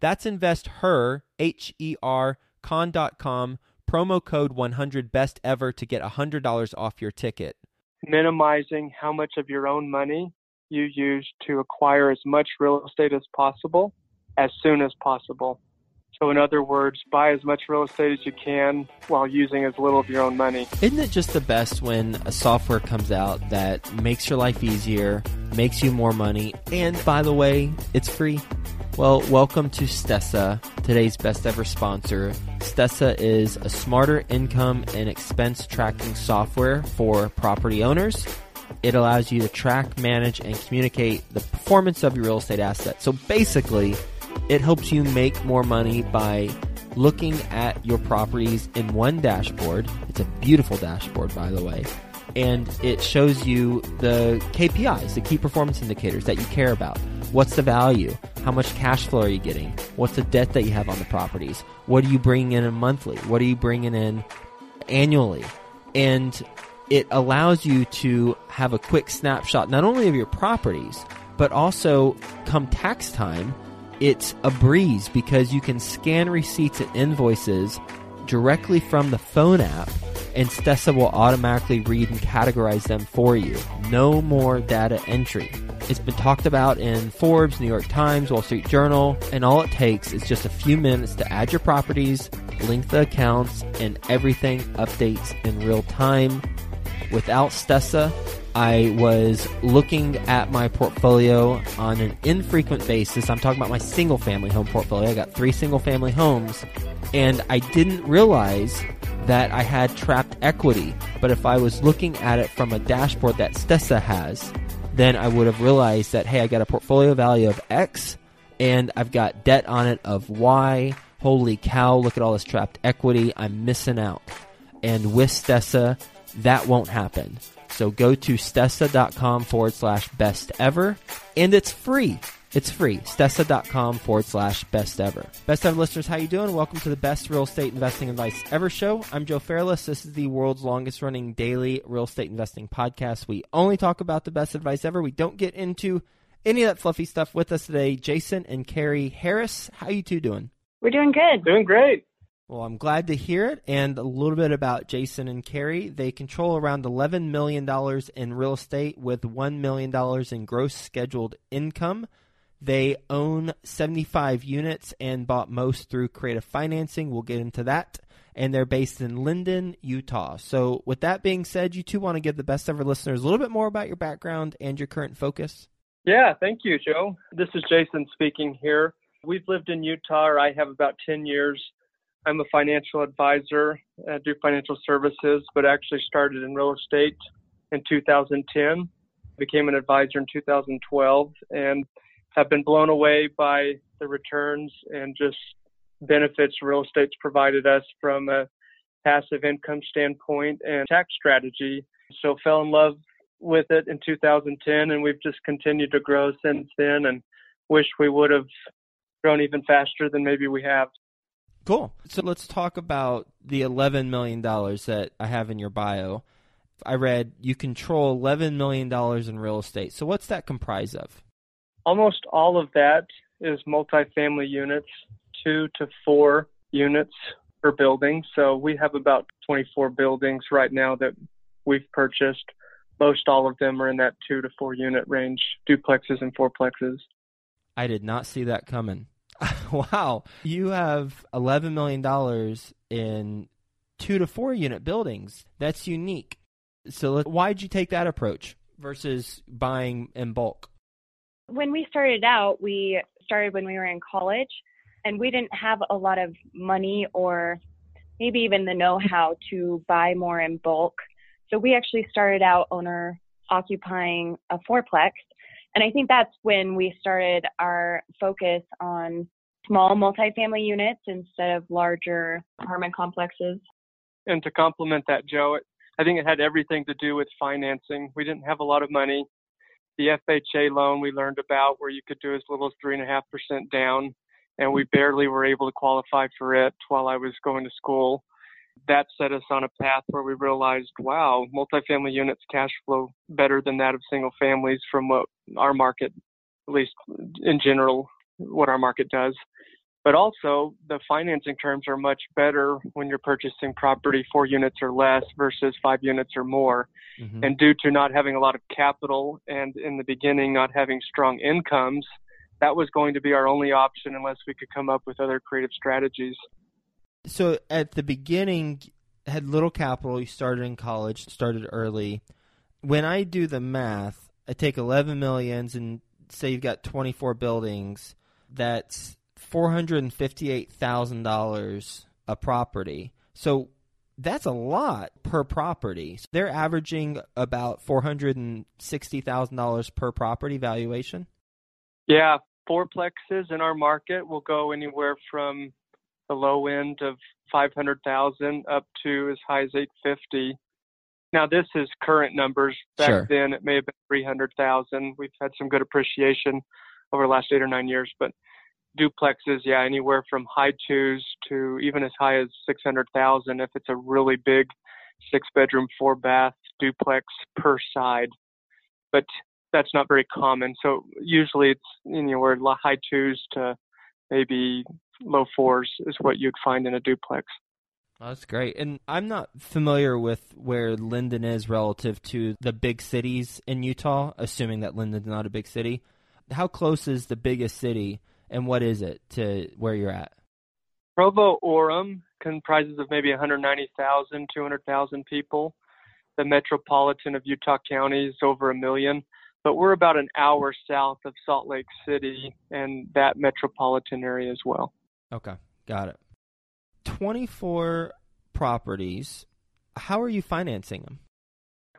That's investher, H E R, con.com promo code 100 best ever to get $100 off your ticket. Minimizing how much of your own money you use to acquire as much real estate as possible as soon as possible. So, in other words, buy as much real estate as you can while using as little of your own money. Isn't it just the best when a software comes out that makes your life easier, makes you more money, and by the way, it's free? Well, welcome to Stessa, today's best ever sponsor. Stessa is a smarter income and expense tracking software for property owners. It allows you to track, manage, and communicate the performance of your real estate assets. So basically, it helps you make more money by looking at your properties in one dashboard. It's a beautiful dashboard, by the way. And it shows you the KPIs, the key performance indicators that you care about. What's the value? How much cash flow are you getting? What's the debt that you have on the properties? What are you bringing in monthly? What are you bringing in annually? And it allows you to have a quick snapshot not only of your properties, but also come tax time, it's a breeze because you can scan receipts and invoices directly from the phone app and Stessa will automatically read and categorize them for you. No more data entry. It's been talked about in Forbes, New York Times, Wall Street Journal, and all it takes is just a few minutes to add your properties, link the accounts, and everything updates in real time. Without Stessa, I was looking at my portfolio on an infrequent basis. I'm talking about my single family home portfolio. I got three single family homes, and I didn't realize that I had trapped equity. But if I was looking at it from a dashboard that Stessa has, then I would have realized that, hey, I got a portfolio value of X and I've got debt on it of Y. Holy cow, look at all this trapped equity. I'm missing out. And with Stessa, that won't happen. So go to stessa.com forward slash best ever, and it's free. It's free. Stessa.com forward slash best ever. Best ever listeners, how you doing? Welcome to the best real estate investing advice ever show. I'm Joe Fairless. This is the world's longest running daily real estate investing podcast. We only talk about the best advice ever. We don't get into any of that fluffy stuff with us today. Jason and Carrie Harris, how you two doing? We're doing good. Doing great. Well, I'm glad to hear it. And a little bit about Jason and Carrie. They control around $11 million in real estate with $1 million in gross scheduled income. They own 75 units and bought most through creative financing. We'll get into that. And they're based in Lindon, Utah. So, with that being said, you two want to give the best ever listeners a little bit more about your background and your current focus? Yeah, thank you, Joe. This is Jason speaking here. We've lived in Utah, or I have about 10 years. I'm a financial advisor, I do financial services, but actually started in real estate in 2010. Became an advisor in 2012 and have been blown away by the returns and just benefits real estate's provided us from a passive income standpoint and tax strategy. So fell in love with it in 2010 and we've just continued to grow since then and wish we would have grown even faster than maybe we have. Cool. So let's talk about the $11 million that I have in your bio. I read you control $11 million in real estate. So what's that comprise of? Almost all of that is multifamily units, two to four units per building. So we have about 24 buildings right now that we've purchased. Most all of them are in that two to four unit range, duplexes and fourplexes. I did not see that coming. wow. You have $11 million in two to four unit buildings. That's unique. So, why'd you take that approach versus buying in bulk? When we started out, we started when we were in college, and we didn't have a lot of money or maybe even the know how to buy more in bulk. So, we actually started out owner occupying a fourplex. And I think that's when we started our focus on small multifamily units instead of larger apartment complexes. And to complement that, Joe, I think it had everything to do with financing. We didn't have a lot of money. The FHA loan we learned about, where you could do as little as three and a half percent down, and we barely were able to qualify for it while I was going to school. That set us on a path where we realized, wow, multifamily units cash flow better than that of single families from what our market, at least in general, what our market does but also the financing terms are much better when you're purchasing property four units or less versus five units or more. Mm-hmm. And due to not having a lot of capital and in the beginning not having strong incomes, that was going to be our only option unless we could come up with other creative strategies. So at the beginning, had little capital. You started in college, started early. When I do the math, I take 11 millions and say you've got 24 buildings. That's four hundred and fifty-eight thousand dollars a property. So that's a lot per property. So they're averaging about four hundred and sixty thousand dollars per property valuation. Yeah, fourplexes in our market will go anywhere from the low end of five hundred thousand up to as high as eight fifty. Now this is current numbers. Back sure. then it may have been three hundred thousand. We've had some good appreciation over the last eight or nine years, but duplexes, yeah, anywhere from high twos to even as high as 600,000 if it's a really big six bedroom, four bath duplex per side. But that's not very common. So usually it's anywhere high twos to maybe low fours is what you'd find in a duplex. Oh, that's great. And I'm not familiar with where Lindon is relative to the big cities in Utah, assuming that Lindon's not a big city. How close is the biggest city and what is it to where you're at? Provo Orem comprises of maybe 190,000, 200,000 people. The metropolitan of Utah County is over a million, but we're about an hour south of Salt Lake City and that metropolitan area as well. Okay, got it. 24 properties. How are you financing them?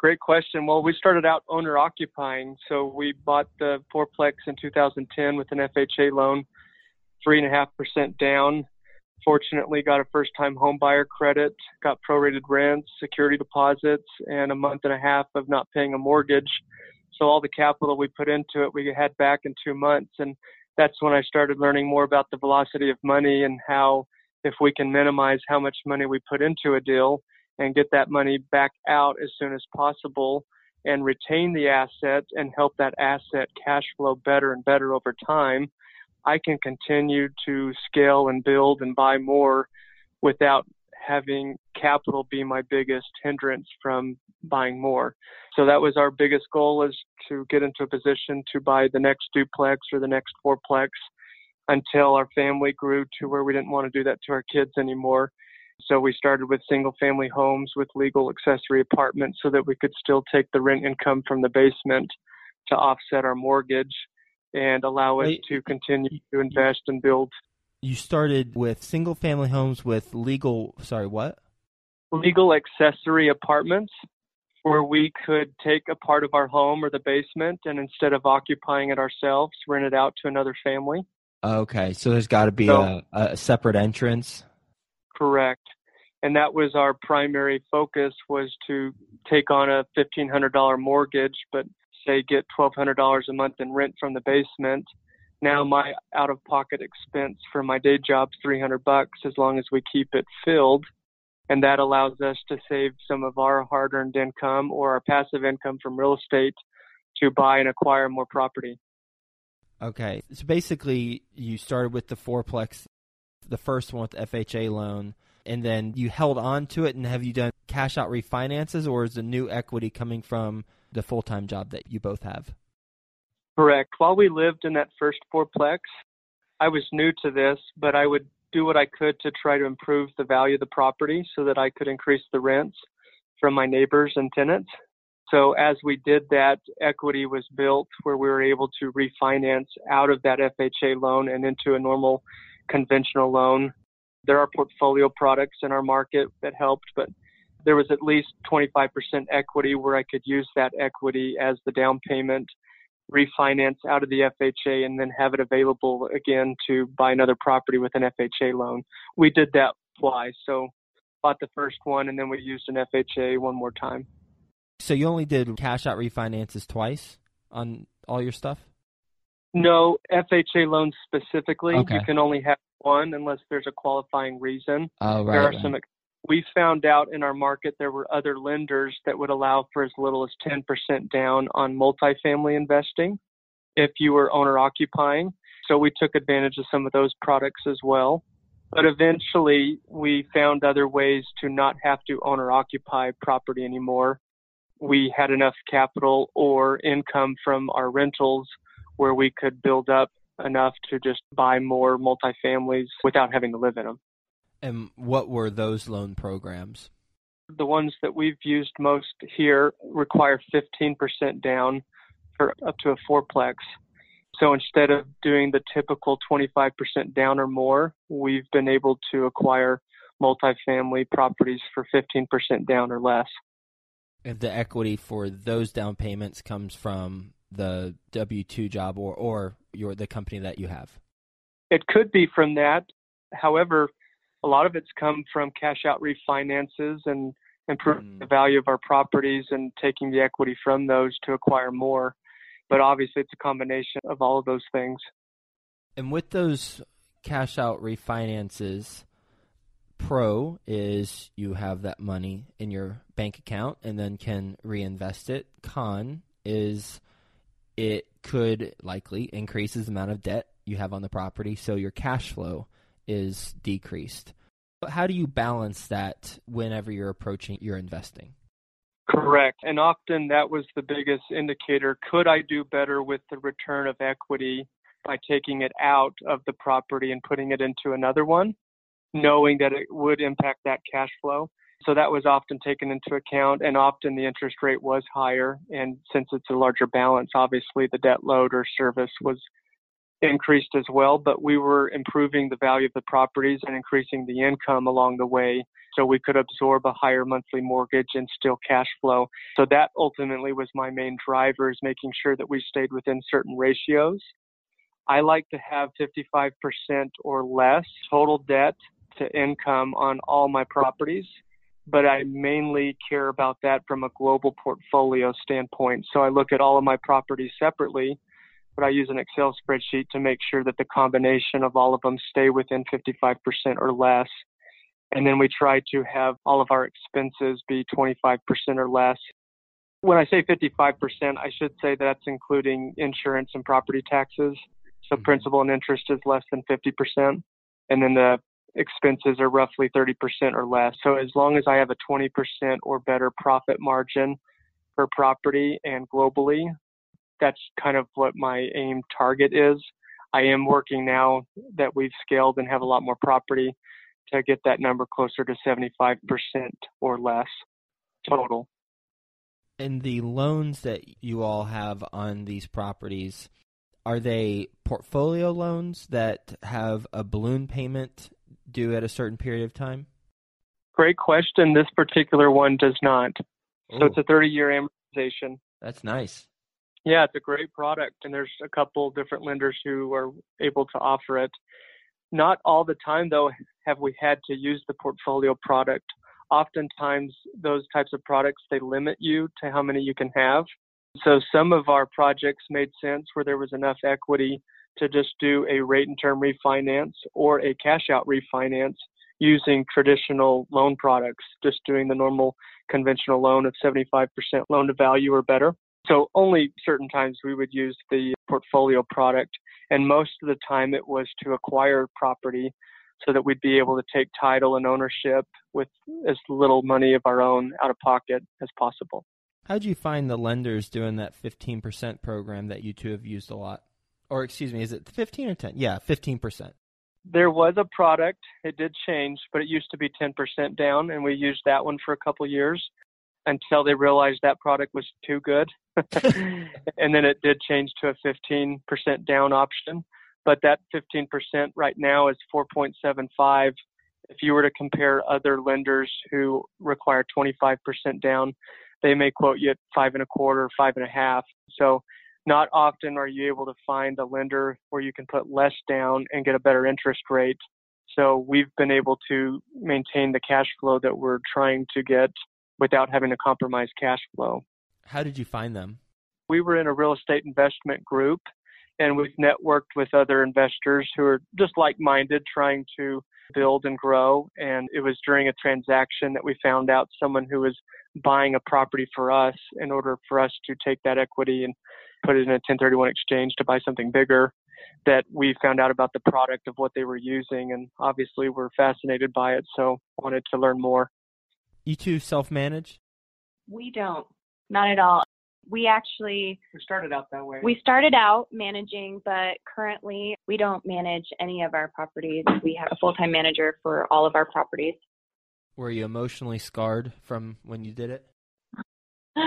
Great question. Well, we started out owner occupying. So we bought the fourplex in 2010 with an FHA loan, three and a half percent down. Fortunately, got a first time home buyer credit, got prorated rents, security deposits, and a month and a half of not paying a mortgage. So all the capital we put into it, we had back in two months. And that's when I started learning more about the velocity of money and how if we can minimize how much money we put into a deal, and get that money back out as soon as possible and retain the asset and help that asset cash flow better and better over time, I can continue to scale and build and buy more without having capital be my biggest hindrance from buying more. So that was our biggest goal is to get into a position to buy the next duplex or the next fourplex until our family grew to where we didn't want to do that to our kids anymore so we started with single family homes with legal accessory apartments so that we could still take the rent income from the basement to offset our mortgage and allow us to continue to invest and build. You started with single family homes with legal, sorry, what? Legal accessory apartments where we could take a part of our home or the basement and instead of occupying it ourselves, rent it out to another family. Okay, so there's got to be so, a, a separate entrance correct. And that was our primary focus was to take on a $1,500 mortgage, but say get $1,200 a month in rent from the basement. Now my out-of-pocket expense for my day job's 300 bucks as long as we keep it filled. And that allows us to save some of our hard-earned income or our passive income from real estate to buy and acquire more property. Okay. So basically, you started with the fourplex the first one with the FHA loan, and then you held on to it. And have you done cash out refinances, or is the new equity coming from the full time job that you both have? Correct. While we lived in that first fourplex, I was new to this, but I would do what I could to try to improve the value of the property so that I could increase the rents from my neighbors and tenants. So as we did that, equity was built where we were able to refinance out of that FHA loan and into a normal conventional loan. There are portfolio products in our market that helped, but there was at least 25% equity where I could use that equity as the down payment, refinance out of the FHA, and then have it available again to buy another property with an FHA loan. We did that twice. So bought the first one and then we used an FHA one more time. So you only did cash out refinances twice on all your stuff? No, FHA loans specifically, Okay. you can only have one unless there's a qualifying reason. Oh, there are some. We found out in our market there were other lenders that would allow for as little as 10% down on multifamily investing if you were owner occupying. So we took advantage of some of those products as well. But eventually we found other ways to not have to owner occupy property anymore. We had enough capital or income from our rentals where we could build up enough to just buy more multifamilies without having to live in them. And what were those loan programs? The ones that we've used most here require 15% down for up to a fourplex. So instead of doing the typical 25% down or more, we've been able to acquire multifamily properties for 15% down or less. If the equity for those down payments comes from the W two job or or your the company that you have. It could be from that. However, a lot of it's come from cash out refinances and improving Mm. the value of our properties and taking the equity from those to acquire more. But obviously, it's a combination of all of those things. And with those cash out refinances, pro is you have that money in your bank account and then can reinvest it. Con is it could likely increases the amount of debt you have on the property, so your cash flow is decreased. But how do you balance that whenever you're approaching your investing? Correct. And often that was the biggest indicator. Could I do better with the return of equity by taking it out of the property and putting it into another one, knowing that it would impact that cash flow? So that was often taken into account, and often the interest rate was higher. And since it's a larger balance, obviously the debt load or service was increased as well. But we were improving the value of the properties and increasing the income along the way so we could absorb a higher monthly mortgage and still cash flow. So that ultimately was my main driver is making sure that we stayed within certain ratios. I like to have 55% or less total debt to income on all my properties, but I mainly care about that from a global portfolio standpoint. So I look at all of my properties separately, but I use an Excel spreadsheet to make sure that the combination of all of them stay within 55% or less. And then we try to have all of our expenses be 25% or less. When I say 55%, I should say that's including insurance and property taxes. So Mhm. principal and interest is less than 50%. And then the expenses are roughly 30% or less. So as long as I have a 20% or better profit margin per property and globally, that's kind of what my aim target is. I am working now that we've scaled and have a lot more property to get that number closer to 75% or less total. And the loans that you all have on these properties, are they portfolio loans that have a balloon payment due at a certain period of time? Great question. This particular one does not. So it's a 30 year amortization. that's nice. Yeah, it's a great product, and there's a couple different lenders who are able to offer it. Not all the time, though, have we had to use the portfolio product. Oftentimes, those types of products they limit you to how many you can have. So some of our projects made sense where there was enough equity to just do a rate and term refinance or a cash out refinance using traditional loan products, just doing the normal conventional loan of 75% loan to value or better. So only certain times we would use the portfolio product, and most of the time it was to acquire property so that we'd be able to take title and ownership with as little money of our own out of pocket as possible. How'd you find the lenders doing that 15% program that you two have used a lot Or excuse me, is it 15 or 10? Yeah, 15%. There was a product. It did change, but it used to be 10% down, and we used that one for a couple years until they realized that product was too good. and then it did change to a 15% down option. But that 15% right now is 4.75. If you were to compare other lenders who require 25% down, they may quote you at five and a quarter, five and a half. So not often are you able to find a lender where you can put less down and get a better interest rate. So we've been able to maintain the cash flow that we're trying to get without having to compromise cash flow. How did you find them? We were in a real estate investment group and we've networked with other investors who are just like minded trying to build and grow. And it was during a transaction that we found out someone who was buying a property for us in order for us to take that equity and put it in a 1031 exchange to buy something bigger that we found out about the product of what they were using and obviously we're fascinated by it so wanted to learn more. You two self-manage? We don't. Not at all we actually we started out that way we started out managing but currently we don't manage any of our properties we have a full-time manager for all of our properties were you emotionally scarred from when you did it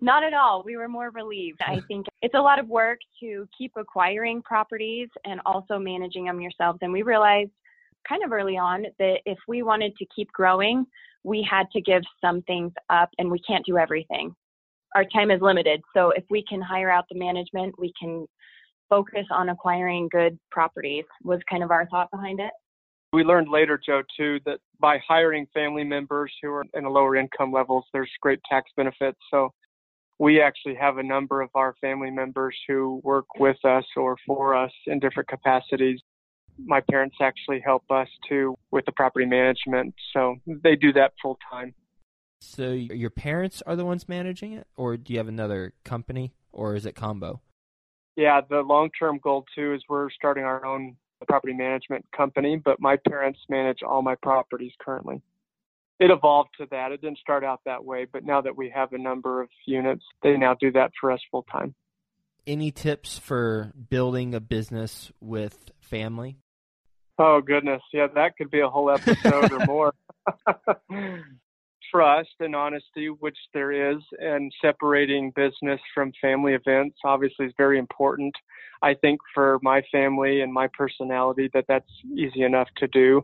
Not at all. We were more relieved. I think it's a lot of work to keep acquiring properties and also managing them yourselves. And we realized kind of early on that if we wanted to keep growing, we had to give some things up and we can't do everything. Our time is limited. So if we can hire out the management, we can focus on acquiring good properties, was kind of our thought behind it. We learned later, Joe, too, that by hiring family members who are in a lower income levels, there's great tax benefits. So we actually have a number of our family members who work with us or for us in different capacities. My parents actually help us too with the property management, so they do that full time. So your parents are the ones managing it, or do you have another company, or is it combo? Yeah, the long term goal too is we're starting our own property management company, but my parents manage all my properties currently it evolved to that. It didn't start out that way, but now that we have a number of units, they now do that for us full time. Any tips for building a business with family? Oh goodness, yeah, that could be a whole episode or more. Trust and honesty, which there is, and separating business from family events obviously is very important. I think for my family and my personality that that's easy enough to do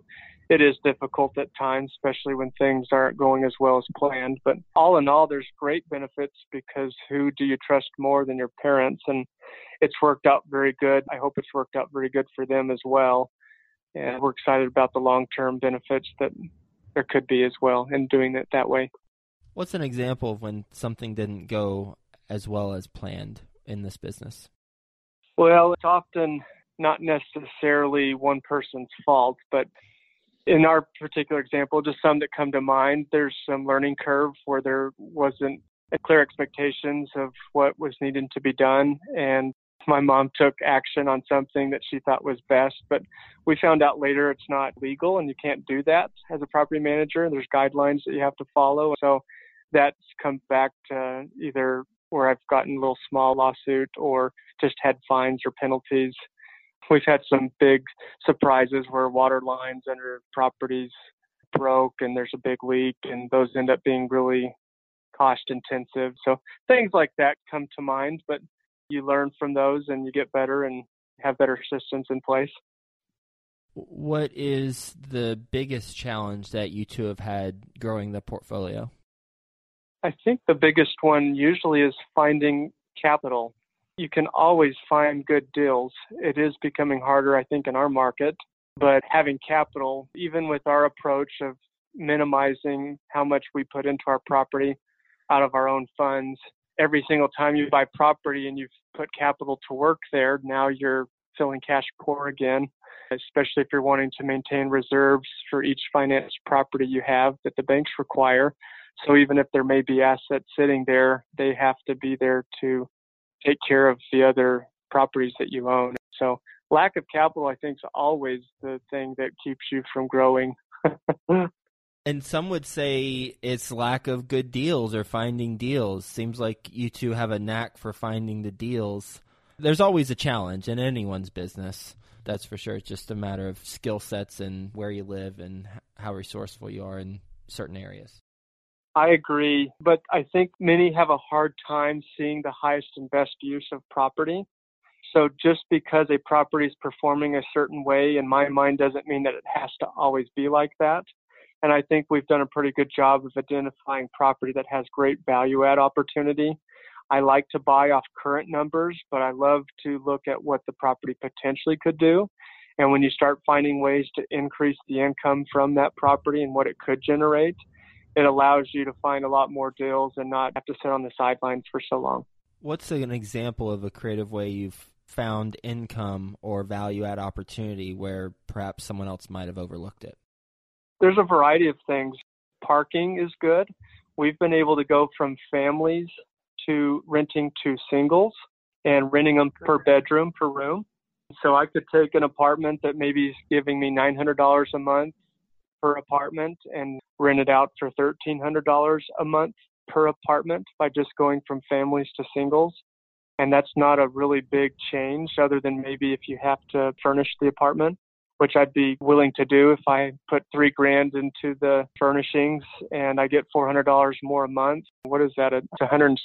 it is difficult at times, especially when things aren't going as well as planned. But all in all, there's great benefits because who do you trust more than your parents? And it's worked out very good. I hope it's worked out very good for them as well. And we're excited about the long term benefits that there could be as well in doing it that way. What's an example of when something didn't go as well as planned in this business? Well, it's often not necessarily one person's fault, but in our particular example, just some that come to mind, there's some learning curve where there wasn't a clear expectations of what was needed to be done. And my mom took action on something that she thought was best, but we found out later it's not legal and you can't do that as a property manager. There's guidelines that you have to follow. So that's come back to either where I've gotten a little small lawsuit or just had fines or penalties we've had some big surprises where water lines under properties broke and there's a big leak and those end up being really cost intensive. So things like that come to mind, but you learn from those and you get better and have better systems in place. What is the biggest challenge that you two have had growing the portfolio? I think the biggest one usually is finding capital you can always find good deals. It is becoming harder, I think, in our market, but having capital, even with our approach of minimizing how much we put into our property out of our own funds, every single time you buy property and you've put capital to work there, now you're feeling cash poor again, especially if you're wanting to maintain reserves for each financed property you have that the banks require. So even if there may be assets sitting there, they have to be there to take care of the other properties that you own. So lack of capital, I think, is always the thing that keeps you from growing. and some would say it's lack of good deals or finding deals. Seems like you two have a knack for finding the deals. There's always a challenge in anyone's business. That's for sure. It's just a matter of skill sets and where you live and how resourceful you are in certain areas. I agree, but I think many have a hard time seeing the highest and best use of property. So just because a property is performing a certain way in my mind doesn't mean that it has to always be like that. And I think we've done a pretty good job of identifying property that has great value add opportunity. I like to buy off current numbers, but I love to look at what the property potentially could do. And when you start finding ways to increase the income from that property and what it could generate, it allows you to find a lot more deals and not have to sit on the sidelines for so long. What's an example of a creative way you've found income or value add opportunity where perhaps someone else might have overlooked it? There's a variety of things. Parking is good. We've been able to go from families to renting to singles and renting them per bedroom per room. So I could take an apartment that maybe is giving me $900 a month per apartment and rent it out for $1,300 a month per apartment by just going from families to singles. And that's not a really big change other than maybe if you have to furnish the apartment which I'd be willing to do if I put three grand into the furnishings and I get $400 more a month. What is that? It's 160%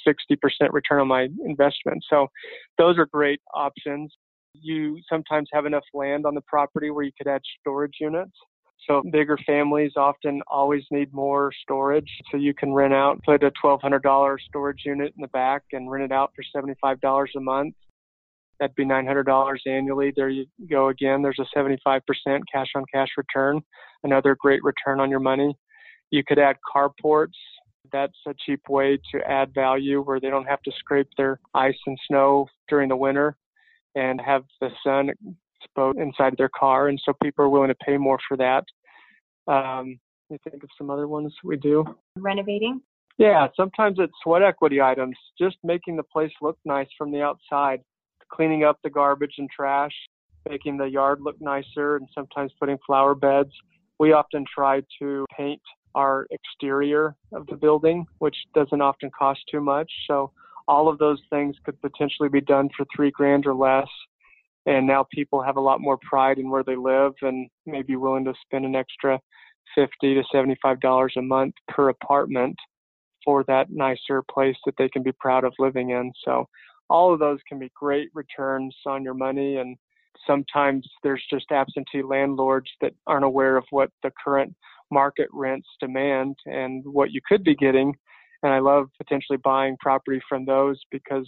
return on my investment. So those are great options. You sometimes have enough land on the property where you could add storage units. So bigger families often always need more storage. So you can rent out, put a $1,200 storage unit in the back and rent it out for $75 a month that'd be $900 annually. There you go again. There's a 75% cash on cash return, another great return on your money. You could add carports. That's a cheap way to add value where they don't have to scrape their ice and snow during the winter and have the sun exposed inside their car. And so people are willing to pay more for that. Um, you think of some other ones we do? Renovating? Yeah, sometimes it's sweat equity items, just making the place look nice from the outside cleaning up the garbage and trash, making the yard look nicer, and sometimes putting flower beds. We often try to paint our exterior of the building, which doesn't often cost too much. So all of those things could potentially be done for three grand or less. And now people have a lot more pride in where they live and may be willing to spend an extra 50 to 75 dollars a month per apartment for that nicer place that they can be proud of living in. So all of those can be great returns on your money and sometimes there's just absentee landlords that aren't aware of what the current market rents demand and what you could be getting and I love potentially buying property from those because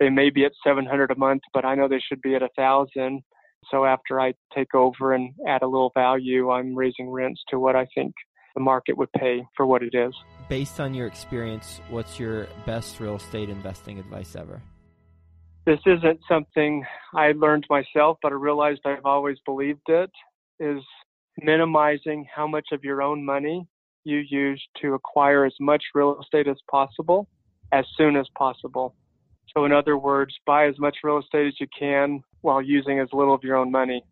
they may be at 700 a month but I know they should be at a thousand. So after I take over and add a little value I'm raising rents to what I think the market would pay for what it is. Based on your experience what's your best real estate investing advice ever this isn't something I learned myself, but I realized I've always believed it, is minimizing how much of your own money you use to acquire as much real estate as possible as soon as possible. So, in other words, buy as much real estate as you can while using as little of your own money.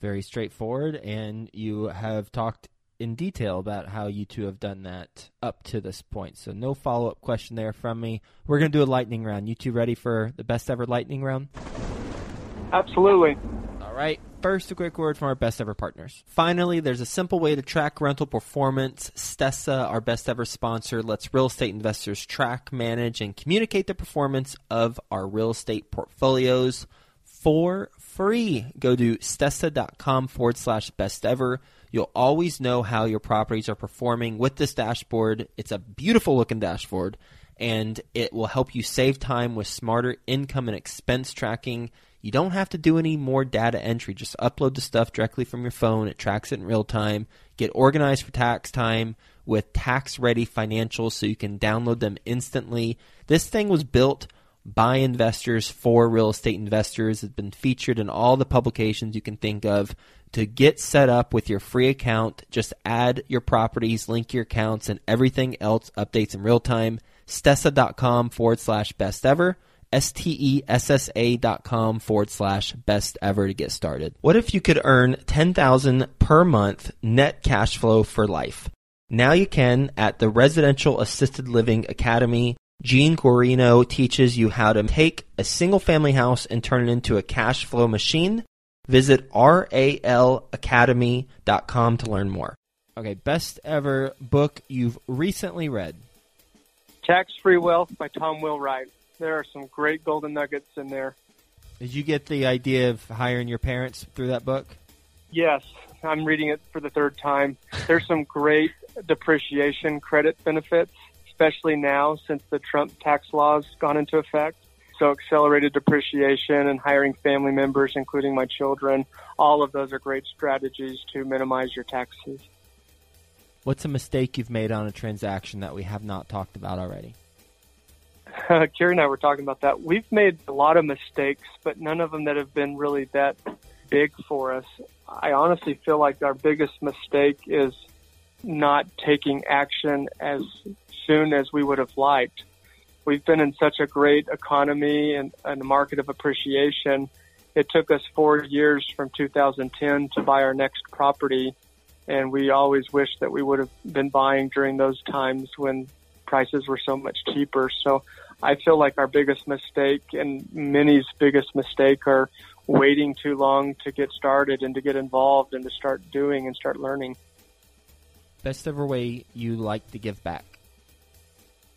Very straightforward, and you have talked in detail about how you two have done that up to this point. So no follow up question there from me. We're going to do a lightning round. You two ready for the best ever lightning round? Absolutely. All right. First, a quick word from our best ever partners. Finally, there's a simple way to track rental performance. Stessa, our best ever sponsor, lets real estate investors track, manage, and communicate the performance of our real estate portfolios for free. Go to stessa.com forward slash best ever. You'll always know how your properties are performing with this dashboard. It's a beautiful looking dashboard and it will help you save time with smarter income and expense tracking. You don't have to do any more data entry. Just upload the stuff directly from your phone. It tracks it in real time. Get organized for tax time with tax ready financials so you can download them instantly. This thing was built by investors for real estate investors. It's been featured in all the publications you can think of to get set up with your free account, just add your properties, link your accounts, and everything else updates in real time. Stessa.com forward slash best ever. S-T-E-S-S-A dot com forward slash best ever to get started. What if you could earn 10000 per month net cash flow for life? Now you can at the Residential Assisted Living Academy Gene Guarino teaches you how to take a single family house and turn it into a cash flow machine. Visit ralacademy.com to learn more. Okay, best ever book you've recently read. Tax Free Wealth by Tom Wheelwright. There are some great golden nuggets in there. Did you get the idea of hiring your parents through that book? Yes, I'm reading it for the third time. There's some great depreciation credit benefits, especially now since the Trump tax laws gone into effect. So accelerated depreciation and hiring family members, including my children, all of those are great strategies to minimize your taxes. What's a mistake you've made on a transaction that we have not talked about already? Uh, Carrie and I were talking about that. We've made a lot of mistakes, but none of them that have been really that big for us. I honestly feel like our biggest mistake is not taking action as soon as we would have liked. We've been in such a great economy and, and a market of appreciation. It took us four years from 2010 to buy our next property, and we always wish that we would have been buying during those times when prices were so much cheaper. So I feel like our biggest mistake and many's biggest mistake are waiting too long to get started and to get involved and to start doing and start learning. Best ever way you like to give back?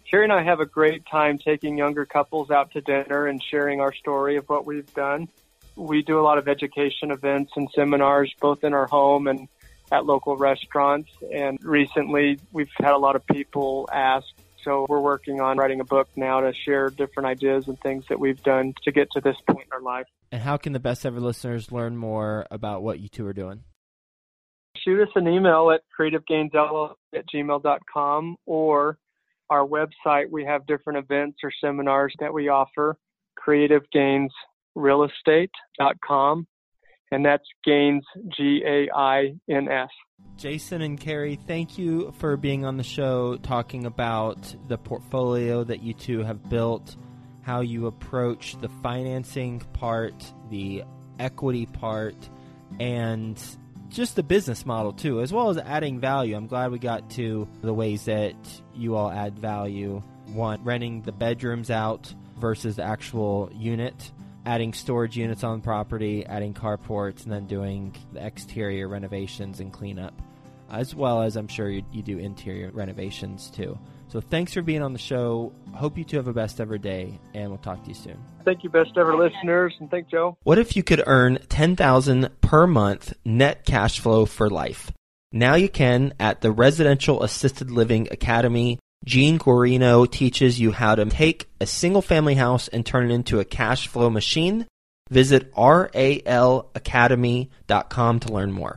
Sherry and I have a great time taking younger couples out to dinner and sharing our story of what we've done. We do a lot of education events and seminars, both in our home and at local restaurants. And recently, we've had a lot of people ask. So we're working on writing a book now to share different ideas and things that we've done to get to this point in our life. And how can the best ever listeners learn more about what you two are doing? Shoot us an email at creativegainsll at gmail.com or our website. We have different events or seminars that we offer. CreativeGainsRealEstate.com and that's Gains, G A I N S. Jason and Carrie, thank you for being on the show talking about the portfolio that you two have built, how you approach the financing part, the equity part, and just the business model too, as well as adding value. I'm glad we got to the ways that you all add value. One, renting the bedrooms out versus the actual unit adding storage units on property, adding carports, and then doing the exterior renovations and cleanup, as well as I'm sure you, you do interior renovations too. So thanks for being on the show. Hope you two have a best ever day, and we'll talk to you soon. Thank you, best ever listeners, and thank Joe. What if you could earn ten thousand per month net cash flow for life? Now you can at the Residential Assisted Living Academy Gene Guarino teaches you how to take a single family house and turn it into a cash flow machine. Visit ralacademy.com to learn more.